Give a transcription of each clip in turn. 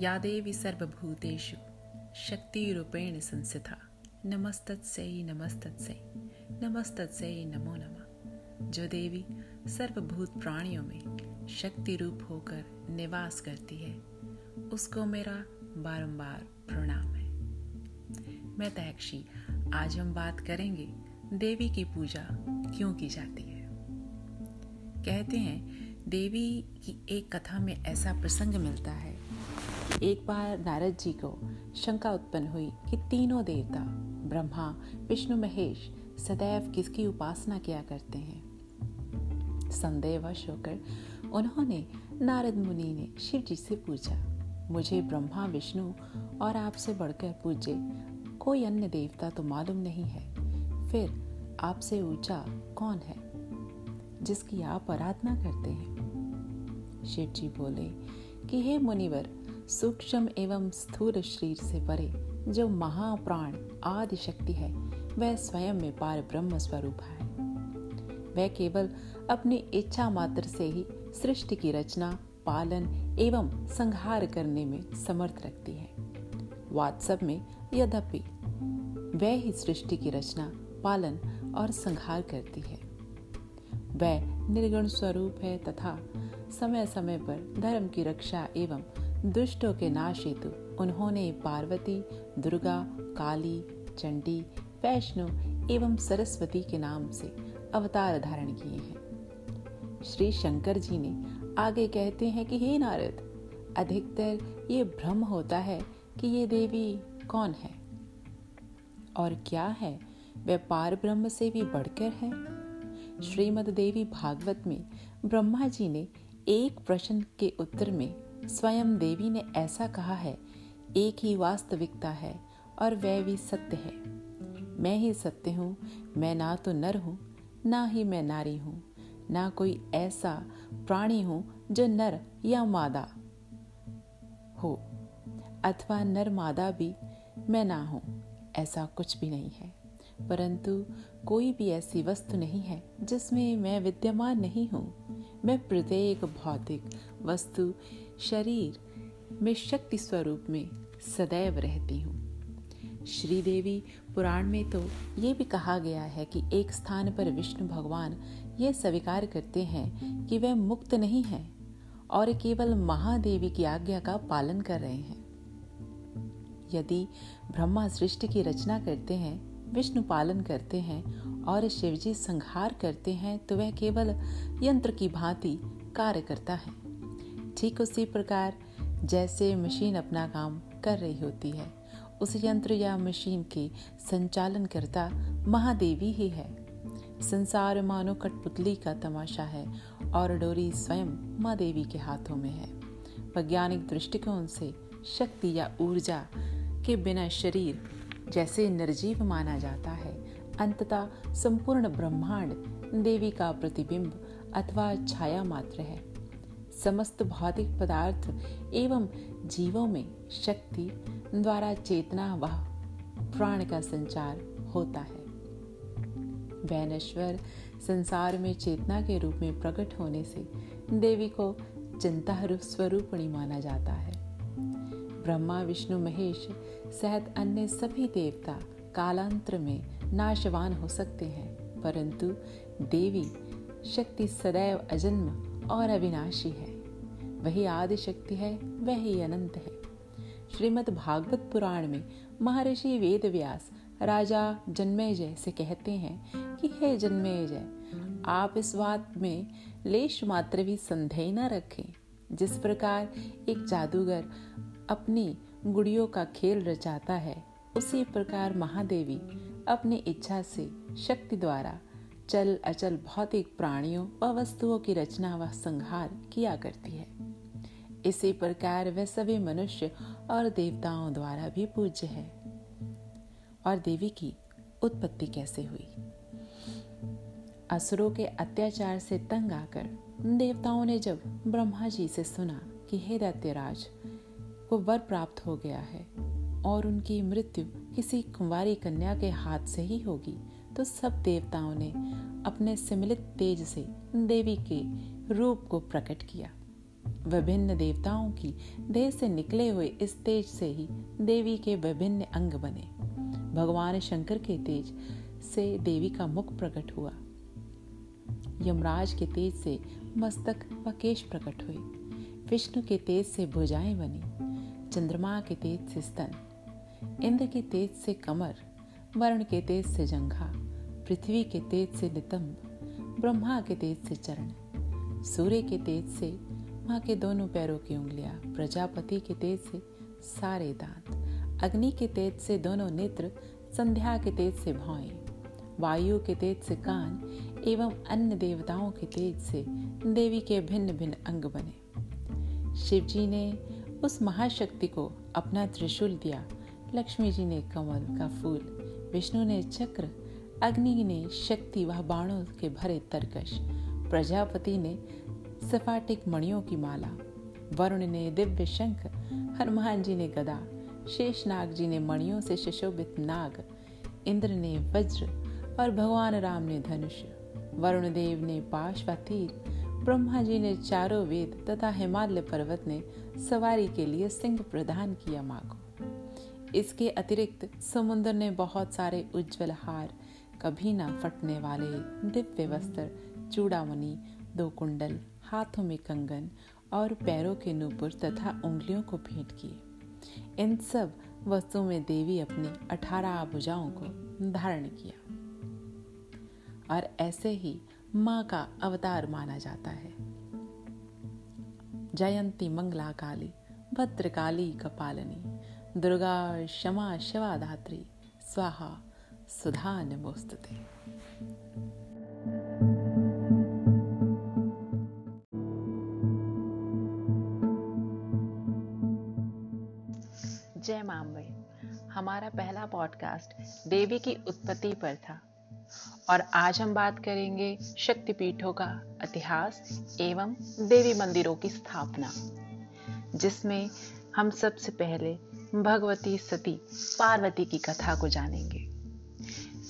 या देवी सर्वभूतेषु शक्तिरूपेण संस्थिता नमस्तत्सै नमस्तत्सै नमस्तत्सै, नमो नमः। जो देवी सर्वभूत प्राणियों में शक्ति रूप होकर निवास करती है, उसको मेरा बारंबार प्रणाम है। मैं तहक्षी, आज हम बात करेंगे देवी की पूजा क्यों की जाती है? कहते हैं, देवी की एक कथा में ऐसा प्रसंग मिलता है एक बार नारद जी को शंका उत्पन्न हुई कि तीनों देवता, ब्रह्मा, विष्णु महेश, सदैव किसकी उपासना किया करते हैं? संदेहवश होकर उन्होंने नारद मुनि ने शिव जी से पूछा, मुझे ब्रह्मा, विष्णु और आपसे बढ़कर पूज्य कोई अन्य देवता तो मालूम नहीं है। फिर आपसे ऊँचा कौन है जिसकी आप आराधना करते हैं? शिव जी बोले, कि हे मुनिवर सूक्ष्म एवं स्थूल शरीर से परे जो महाप्राण आदि शक्ति है, वह स्वयं में पार ब्रह्म स्वरूप है। वह केवल अपनी इच्छा मात्र से ही सृष्टि की रचना, पालन एवं संहार करने में समर्थ रखती है। वात्सव में यद्यपि वह ही सृष्टि की रचना, पालन और संहार करती है। वह निर्गुण स्वरूप है तथा समय समय पर धर्म की रक्षा एवं दुष्टों के नाश हेतु उन्होंने पार्वती, दुर्गा, काली, चंडी, वैष्णो एवं सरस्वती के नाम से अवतार धारण किए हैं। श्री शंकर जी ने आगे कहते हैं कि, हे नारद, अधिकतर ये भ्रम होता है कि ये देवी कौन है? और क्या है वह पार ब्रह्म से भी बढ़कर है? श्रीमद देवी भागवत में ब्रह्मा जी ने एक प्रश्न के उत्तर में स्वयं देवी ने ऐसा कहा है, एक ही वास्तविकता है और वह भी सत्य है। मैं ही सत्य हूँ, मैं ना तो नर हूँ, ना ही मैं नारी हूँ, ना कोई ऐसा प्राणी हूँ जो नर या मादा हो, अथवा नर मादा भी मैं ना हूँ, ऐसा कुछ भी नहीं है। परंतु कोई भी ऐसी वस्तु नहीं है जिसमें मैं विद्यमान नहीं हूँ। मैं प्रत्येक भौतिक वस्तु शरीर में शक्ति स्वरूप में सदैव रहती हूँ। श्रीदेवी पुराण में तो ये भी कहा गया है कि एक स्थान पर विष्णु भगवान ये स्वीकार करते हैं कि वह मुक्त नहीं है और केवल महादेवी की आज्ञा का पालन कर रहे हैं। यदि ब्रह्मा सृष्टि की रचना करते हैं, विष्णु पालन करते हैं और शिवजी संहार करते हैं तो वह केवल यंत्र की भांति कार्य करता है। ठीक उसी प्रकार जैसे मशीन अपना काम कर रही होती है। उस यंत्र या मशीन के संचालन करता महादेवी ही है। संसार मानो कठपुतली का तमाशा है और डोरी स्वयं माँ देवी के हाथों में है। वैज्ञानिक दृष्टिकोण से शक्ति या ऊर्जा के बिना शरीर जैसे निर्जीव माना जाता है। अंततः संपूर्ण ब्रह्मांड देवी का प्रतिबिंब अथवा छाया मात्र है। समस्त भौतिक पदार्थ एवं जीवों में शक्ति द्वारा चेतना व प्राण का संचार होता है। वैनश्वर संसार में चेतना के रूप में प्रकट होने से देवी को चिंता स्वरूपणी माना जाता है। ब्रह्मा, विष्णु, महेश सहित अन्य सभी देवता कालांतर में नाशवान हो सकते हैं, परंतु देवी शक्ति सदैव अजन्म और अविनाशी है। वही आदि शक्ति है, वही अनंत है। श्रीमद् भागवत पुराण में महर्षि वेद व्यास राजा जन्मेजय से कहते हैं कि, हे जन्मेजय आप इस बात में लेश मात्र भी संदेह न रखें। जिस प्रकार एक जादूगर अपनी गुड़ियों का खेल रचाता है, उसी प्रकार महादेवी अपनी इच्छा से शक्ति द्वारा चल अचल भौतिक प्राणियों व वस्तुओं की रचना व संहार किया करती है। इसी प्रकार वह सभी मनुष्य और देवताओं द्वारा भी पूज्य है। और देवी की उत्पत्ति कैसे हुई? असुरों के अत्याचार से तंग आकर देवताओं ने जब ब्रह्मा जी से सुना कि हे दैत्यराज को वर प्राप्त हो गया है और उनकी मृत्यु किसी कुंवारी कन्या के हाथ से ही होगी तो सब देवताओं ने अपने सम्मिलित तेज से देवी के रूप को प्रकट किया। विभिन्न देवताओं की देह से निकले हुए इस तेज से ही देवी के विभिन्न अंग बने। भगवान शंकर के तेज से देवी का मुख प्रकट हुआ। यमराज के तेज से मस्तक व केश प्रकट हुए। विष्णु के तेज से भुजाएँ बनी। चंद्रमा के तेज से स्तन। इंद्र के तेज से कमर। वरुण के तेज से जंघा। पृथ्वी के तेज से नितंब, ब्रह्मा के तेज से चरण, सूर्य के तेज से माँ के दोनों पैरों की उंगलियाँ, प्रजापति के तेज से सारे दांत, अग्नि के तेज से दोनों नेत्र, संध्या के तेज से भौएँ वायु के तेज से कान एवं अन्य देवताओं के तेज से देवी के भिन्न भिन्न अंग बने। शिव जी ने उस महाशक्ति को अपना त्रिशूल दिया। लक्ष्मी जी ने कमल का फूल, विष्णु ने चक्र अग्नि ने शक्ति व बाणों के भरे तरकश। प्रजापति ने सफाटिक मणियों की माला, वरुण ने दिव्य शंख, हनुमान जी ने गदा, शेषनाग जी ने मणियों से सुशोभित नाग, इंद्र ने वज्र और भगवान राम ने धनुष, वरुण देव ने पाश व तीर ब्रह्मा जी ने चारों वेद तथा हिमालय पर्वत ने सवारी के लिए सिंह प्रदान किया माँ को इसके अतिरिक्त समुद्र ने बहुत सारे उज्जवल हार कभी ना फटने वाले दिव्य वस्त्र, चूड़ामणि, दो कुंडल, हाथों में कंगन और पैरों के नूपुर तथा उंगलियों को भेंट किए। इन सब वस्तुओं में देवी अपनी अठारह भुजाओं को धारण किया। और ऐसे ही माँ का अवतार माना जाता है। जयंती मंगला काली भद्रकाली कपालिनी, दुर्गा क्षमा शिवाधात्री स्वाहा सुधा नमोस्तुते जय माम्बे हमारा पहला पॉडकास्ट देवी की उत्पत्ति पर था और आज हम बात करेंगे शक्तिपीठों का इतिहास एवं देवी मंदिरों की स्थापना, जिसमें हम सबसे पहले भगवती सती पार्वती की कथा को जानेंगे।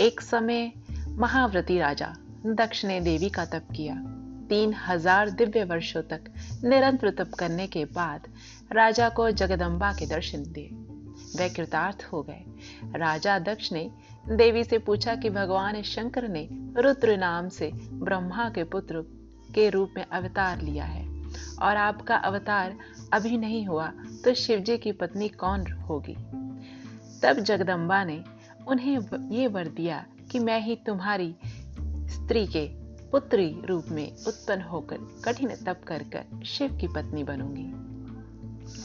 एक समय महाव्रती राजा दक्ष ने देवी का तप किया। तीन हज़ार दिव्य वर्षों तक निरंतर तप करने के बाद राजा को जगदम्बा के दर्शन दिए। वह कृतार्थ हो गए। राजा दक्ष ने देवी से पूछा कि भगवान शंकर ने रुद्र नाम से ब्रह्मा के पुत्र के रूप में अवतार लिया है और आपका अवतार अभी नहीं हुआ तो शिवजी की पत्नी कौन होगी? तब जगदम्बा ने उन्हें ये वर दिया कि मैं ही तुम्हारी स्त्री के पुत्री रूप में उत्पन्न होकर कठिन तप कर कर शिव की पत्नी बनूँगी।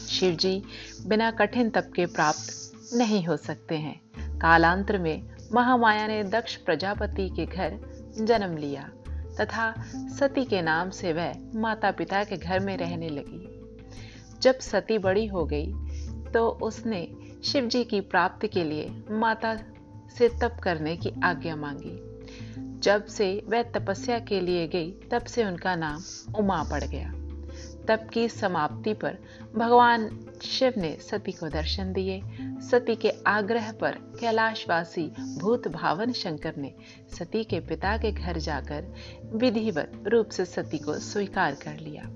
शिव जी बिना कठिन तप के प्राप्त नहीं हो सकते हैं। कालांतर में महामाया ने दक्ष प्रजापति के घर जन्म लिया तथा सती के नाम से वह माता पिता के घर में रहने लगी। जब सती बड़ी हो गई तो उसने शिव जी की प्राप्ति के लिए माता से तप करने की आज्ञा मांगी। जब से वह तपस्या के लिए गई, तब से उनका नाम उमा पड़ गया। तप की समाप्ति पर भगवान शिव ने सती को दर्शन दिए। सती के आग्रह पर कैलाशवासी भूत भावन शंकर ने सती के पिता के घर जाकर विधिवत रूप से सती को स्वीकार कर लिया।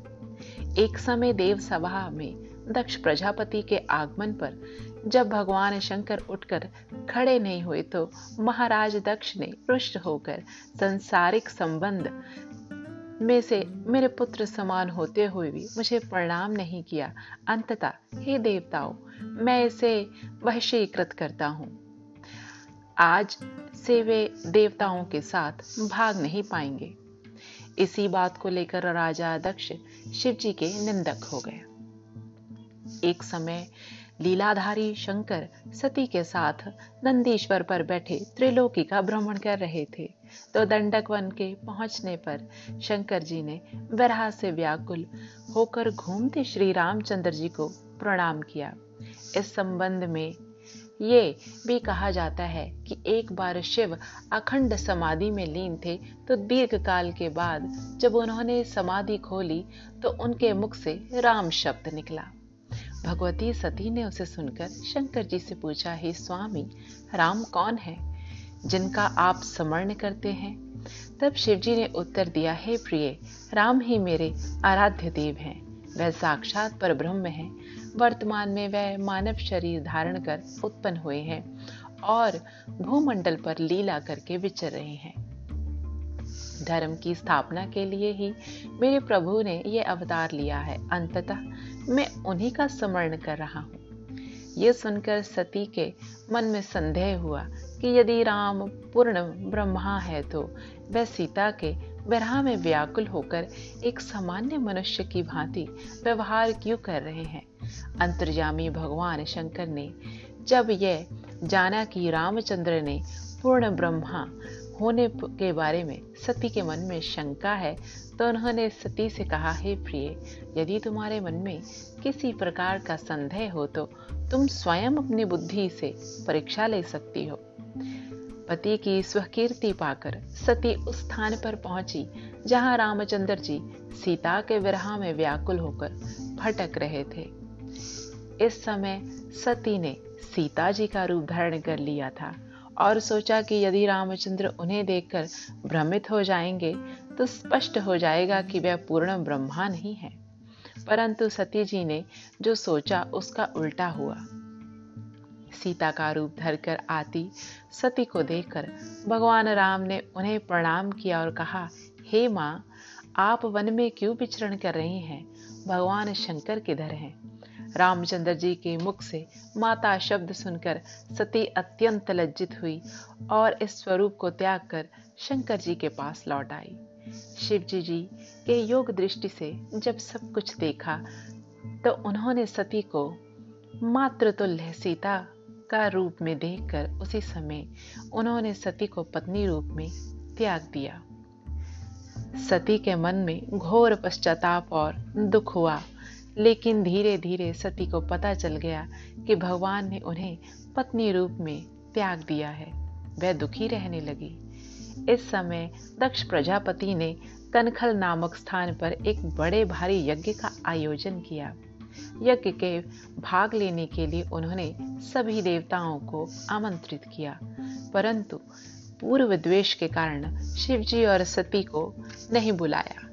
एक समय देव सभा में दक्ष प्रजापति के आगमन पर जब भगवान शंकर उठकर खड़े नहीं हुए तो महाराज दक्ष ने पृष्ठ होकर संसारिक संबंध में से मेरे पुत्र समान होते हुए भी मुझे प्रणाम नहीं किया। अंततः, हे देवताओं, मैं इसे वहशीकृत करता हूँ। आज से वे देवताओं के साथ भाग नहीं पाएँगे इसी बात को लेकर राजा दक्ष शिव जी के निंदक हो गए। एक समय लीलाधारी शंकर सती के साथ नंदीश्वर पर बैठे त्रिलोकी का भ्रमण कर रहे थे। तो दंडक वन के पहुँचने पर शंकर जी ने विरह से व्याकुल होकर घूमते श्री रामचंद्र जी को प्रणाम किया। इस संबंध में ये भी कहा जाता है कि एक बार शिव अखंड समाधि में लीन थे तो दीर्घ काल के बाद जब उन्होंने समाधि खोली तो उनके मुख से राम शब्द निकला। भगवती सती ने उसे सुनकर शंकर जी से पूछा, हे स्वामी, राम कौन है जिनका आप स्मरण करते हैं? तब शिवजी ने उत्तर दिया, हे प्रिय, राम ही मेरे आराध्य देव हैं। वह साक्षात पर ब्रह्म है। वर्तमान में वह मानव शरीर धारण कर उत्पन्न हुए हैं और भूमंडल पर लीला करके विचर रहे हैं। धर्म की स्थापना के लिए ही मेरे प्रभु ने यह अवतार लिया है। अंततः मैं उन्हीं का स्मरण कर रहा हूँ। ये सुनकर सती के मन में संदेह हुआ कि यदि राम पूर्ण ब्रह्मा है तो वह सीता के विरह में व्याकुल होकर एक सामान्य मनुष्य की भांति व्यवहार क्यों कर रहे हैं? अंतर्जामी भगवान शंकर ने जब यह जाना कि रामचंद्र ने पूर्ण ब्रह्मा होने के बारे में, सती के मन में शंका है तो उन्होंने सती से कहा, हे प्रिय, यदि तुम्हारे मन में किसी प्रकार का संदेह हो तो तुम स्वयं अपनी बुद्धि से परीक्षा ले सकती हो। पति की स्वकीर्ति पाकर सती उस स्थान पर पहुँची, जहाँ रामचंद्र जी सीता के विरह में व्याकुल होकर भटक रहे थे। इस समय सती ने सीता जी का रूप धारण कर लिया था। और सोचा कि यदि रामचंद्र उन्हें देखकर भ्रमित हो जाएँगे तो स्पष्ट हो जाएगा कि वह पूर्ण ब्रह्मा नहीं है। परंतु सती जी ने जो सोचा, उसका उल्टा हुआ। सीता का रूप धरकर आती सती को देखकर भगवान राम ने उन्हें प्रणाम किया और कहा, हे माँ, आप वन में क्यों विचरण कर रही हैं? भगवान शंकर किधर हैं? रामचंद्र जी के मुख से माता शब्द सुनकर सती अत्यंत लज्जित हुई और इस स्वरूप को त्याग कर शंकर जी के पास लौट आई। शिव जी जी के योग दृष्टि से जब सब कुछ देखा तो उन्होंने सती को मात्र तुल्य सीता का रूप में देखकर उसी समय उन्होंने सती को पत्नी रूप में त्याग दिया। सती के मन में घोर पश्चाताप और दुख हुआ। लेकिन धीरे धीरे सती को पता चल गया कि भगवान ने उन्हें पत्नी रूप में त्याग दिया है। वह दुखी रहने लगी। इस समय दक्ष प्रजापति ने कनखल नामक स्थान पर एक बड़े भारी यज्ञ का आयोजन किया। यज्ञ के भाग लेने के लिए उन्होंने सभी देवताओं को आमंत्रित किया। परंतु पूर्व द्वेष के कारण शिवजी और सती को नहीं बुलाया।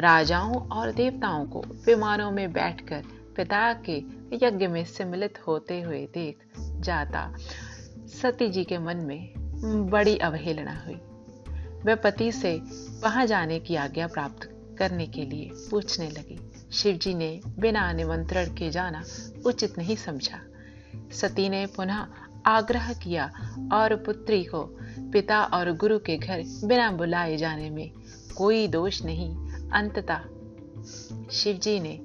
राजाओं और देवताओं को विमानों में बैठकर पिता के यज्ञ में सम्मिलित होते हुए देख जाता सती जी के मन में बड़ी अवहेलना हुई। वह पति से वहाँ जाने की आज्ञा प्राप्त करने के लिए पूछने लगी। शिवजी ने बिना निमंत्रण के जाना उचित नहीं समझा। सती ने पुनः आग्रह किया और पुत्री को पिता और गुरु के घर बिना बुलाए जाने में कोई दोष नहीं। अंततः शिवजी ने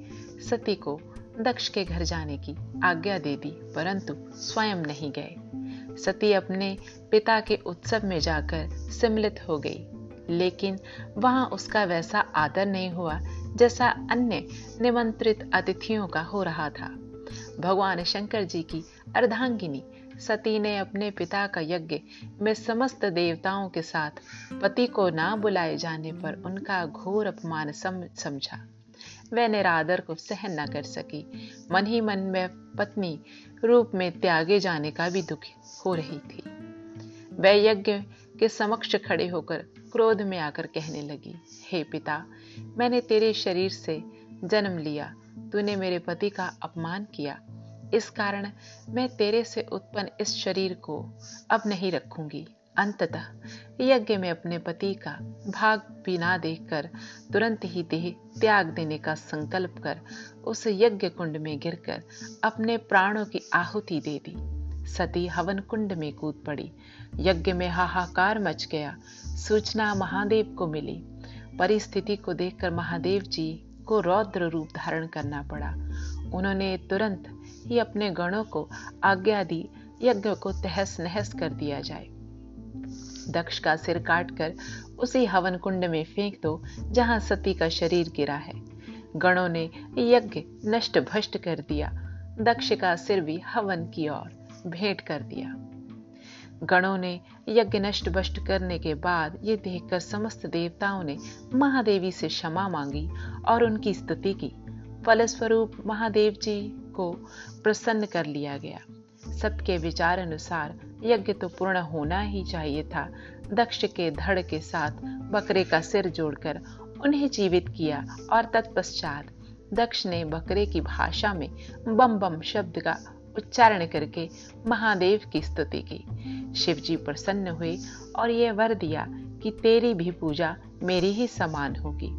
सती को दक्ष के घर जाने की आज्ञा दे दी, परंतु स्वयं नहीं गए। सती अपने पिता के उत्सव में जाकर सम्मिलित हो गई, लेकिन वहाँ उसका वैसा आदर नहीं हुआ जैसा अन्य निमंत्रित अतिथियों का हो रहा था। भगवान शंकर जी की अर्धांगिनी सती ने अपने पिता का यज्ञ में समस्त देवताओं के साथ पति को ना बुलाए जाने पर उनका घोर अपमान सम, समझा। वह निरादर को सहन न कर सकी। मन ही मन में पत्नी रूप में त्यागे जाने का भी दुख हो रही थी। वह यज्ञ के समक्ष खड़े होकर क्रोध में आकर कहने लगी हे पिता मैंने तेरे शरीर से जन्म लिया। तूने मेरे पति का अपमान किया। इस कारण मैं तेरे से उत्पन्न इस शरीर को अब नहीं रखूँगी। अंततः यज्ञ में अपने पति का भाग भी ना देखकर, तुरंत ही देह त्याग देने का संकल्प कर, उस यज्ञ कुंड में गिरकर अपने प्राणों की आहुति दे दी। सती हवन कुंड में कूद पड़ी। यज्ञ में हाहाकार मच गया। सूचना महादेव को मिली। परिस्थिति को देखकर महादेव जी को रौद्र रूप धारण करना पड़ा। उन्होंने तुरंत ही अपने गणों को आज्ञा दी, यज्ञ को तहस नहस कर दिया जाए। दक्ष का सिर काटकर उसी हवन कुंड में फेंक दो, जहाँ सती का शरीर गिरा है। गणों ने यज्ञ नष्ट भ्रष्ट कर दिया। दक्ष का सिर भी हवन की ओर भेंट कर दिया। गणों ने यज्ञ नष्ट भ्रष्ट करने के बाद ये देखकर समस्त देवताओं ने महादेवी से क्षमा मांगी और उनकी स्तुति की। फलस्वरूप महादेव जी को प्रसन्न कर लिया गया। सबके विचार अनुसार यज्ञ तो पूर्ण होना ही चाहिए था। दक्ष के धड़ के साथ बकरे का सिर जोड़कर उन्हें जीवित किया और तत्पश्चात दक्ष ने बकरे की भाषा में बम बम शब्द का उच्चारण करके महादेव की स्तुति की। शिवजी प्रसन्न हुए और यह वर दिया कि तेरी भी पूजा मेरी ही समान होगी।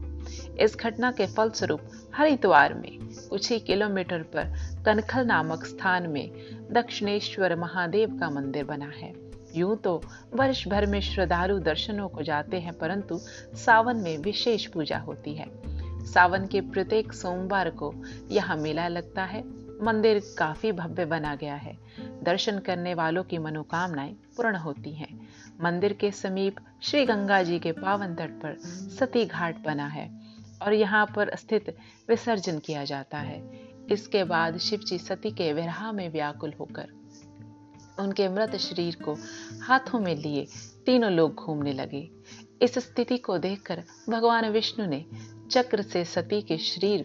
इस घटना के फलस्वरूप हरिद्वार में, कुछ ही किलोमीटर पर कनखल नामक स्थान में दक्षिणेश्वर महादेव का मंदिर बना है। यूँ तो वर्ष भर में श्रद्धालु दर्शनों को जाते हैं, परंतु सावन में विशेष पूजा होती है। सावन के प्रत्येक सोमवार को यहाँ मेला लगता है। मंदिर काफ़ी भव्य बना गया है। दर्शन करने वालों की मनोकामनाएँ पूर्ण होती हैं। मंदिर के समीप श्री गंगा जी के पावन तट पर सती घाट बना है। और यहाँ पर स्थित विसर्जन किया जाता है। इसके बाद शिव जी सती के विरह में व्याकुल होकर उनके मृत शरीर को हाथों में लिए तीनों लोग घूमने लगे। इस स्थिति को देखकर भगवान विष्णु ने चक्र से सती के शरीर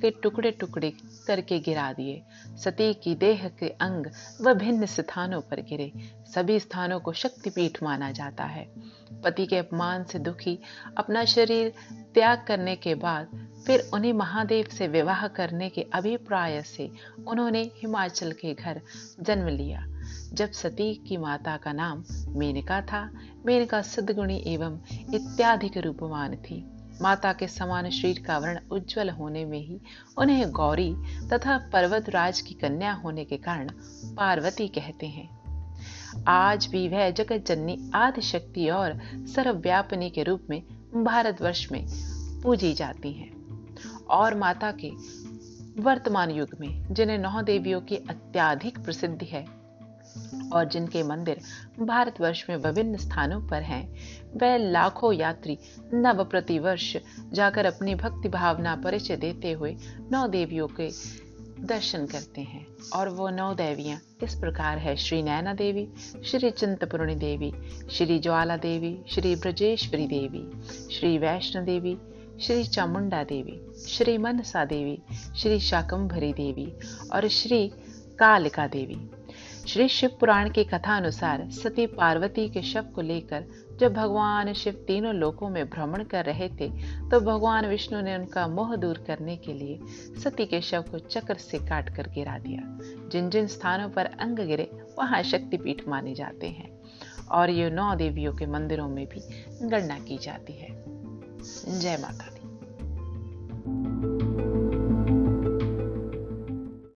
के टुकड़े टुकड़े करके गिरा दिए। सती की देह के अंग व भिन्न स्थानों पर गिरे। सभी स्थानों को शक्तिपीठ माना जाता है। पति के अपमान से दुखी अपना शरीर त्याग करने के बाद फिर उन्हें महादेव से विवाह करने के अभिप्राय से उन्होंने हिमाचल के घर जन्म लिया। जब सती की माता का नाम मेनका था, मेनका सदगुणी एवं इत्याधिक रूपमान थी। माता के समान शरीर का वर्ण उज्जवल होने में ही उन्हें गौरी तथा पर्वत राज की कन्या होने के कारण पार्वती कहते हैं। आज भी वह जगत जननी आदि शक्ति और सर्वव्यापनी के रूप में भारतवर्ष में पूजी जाती हैं। और माता के वर्तमान युग में, जिन्हें नौ देवियों की अत्याधिक प्रसिद्धि है और जिनके मंदिर भारतवर्ष में विभिन्न स्थानों पर हैं वह लाखों यात्री नव प्रतिवर्ष जाकर अपनी भक्ति भावना परिचय देते हुए नौ देवियों के दर्शन करते हैं। और वो नौ देवियाँ इस प्रकार है? श्री नैना देवी, श्री चिंतपूर्णी देवी, श्री ज्वाला देवी, श्री ब्रजेश्वरी देवी, श्री वैष्णो देवी, श्री चामुंडा देवी, श्री मनसा देवी, श्री शाकंभरी देवी और श्री कालिका देवी। श्री शिव पुराण की कथा अनुसार सती पार्वती के शव को लेकर जब भगवान शिव तीनों लोकों में भ्रमण कर रहे थे तो भगवान विष्णु ने उनका मोह दूर करने के लिए सती के शव को चक्र से काट कर गिरा दिया। जिन जिन स्थानों पर अंग गिरे, वहाँ शक्तिपीठ माने जाते हैं और ये नौ देवियों के मंदिरों में भी गणना की जाती है। जय माता दी।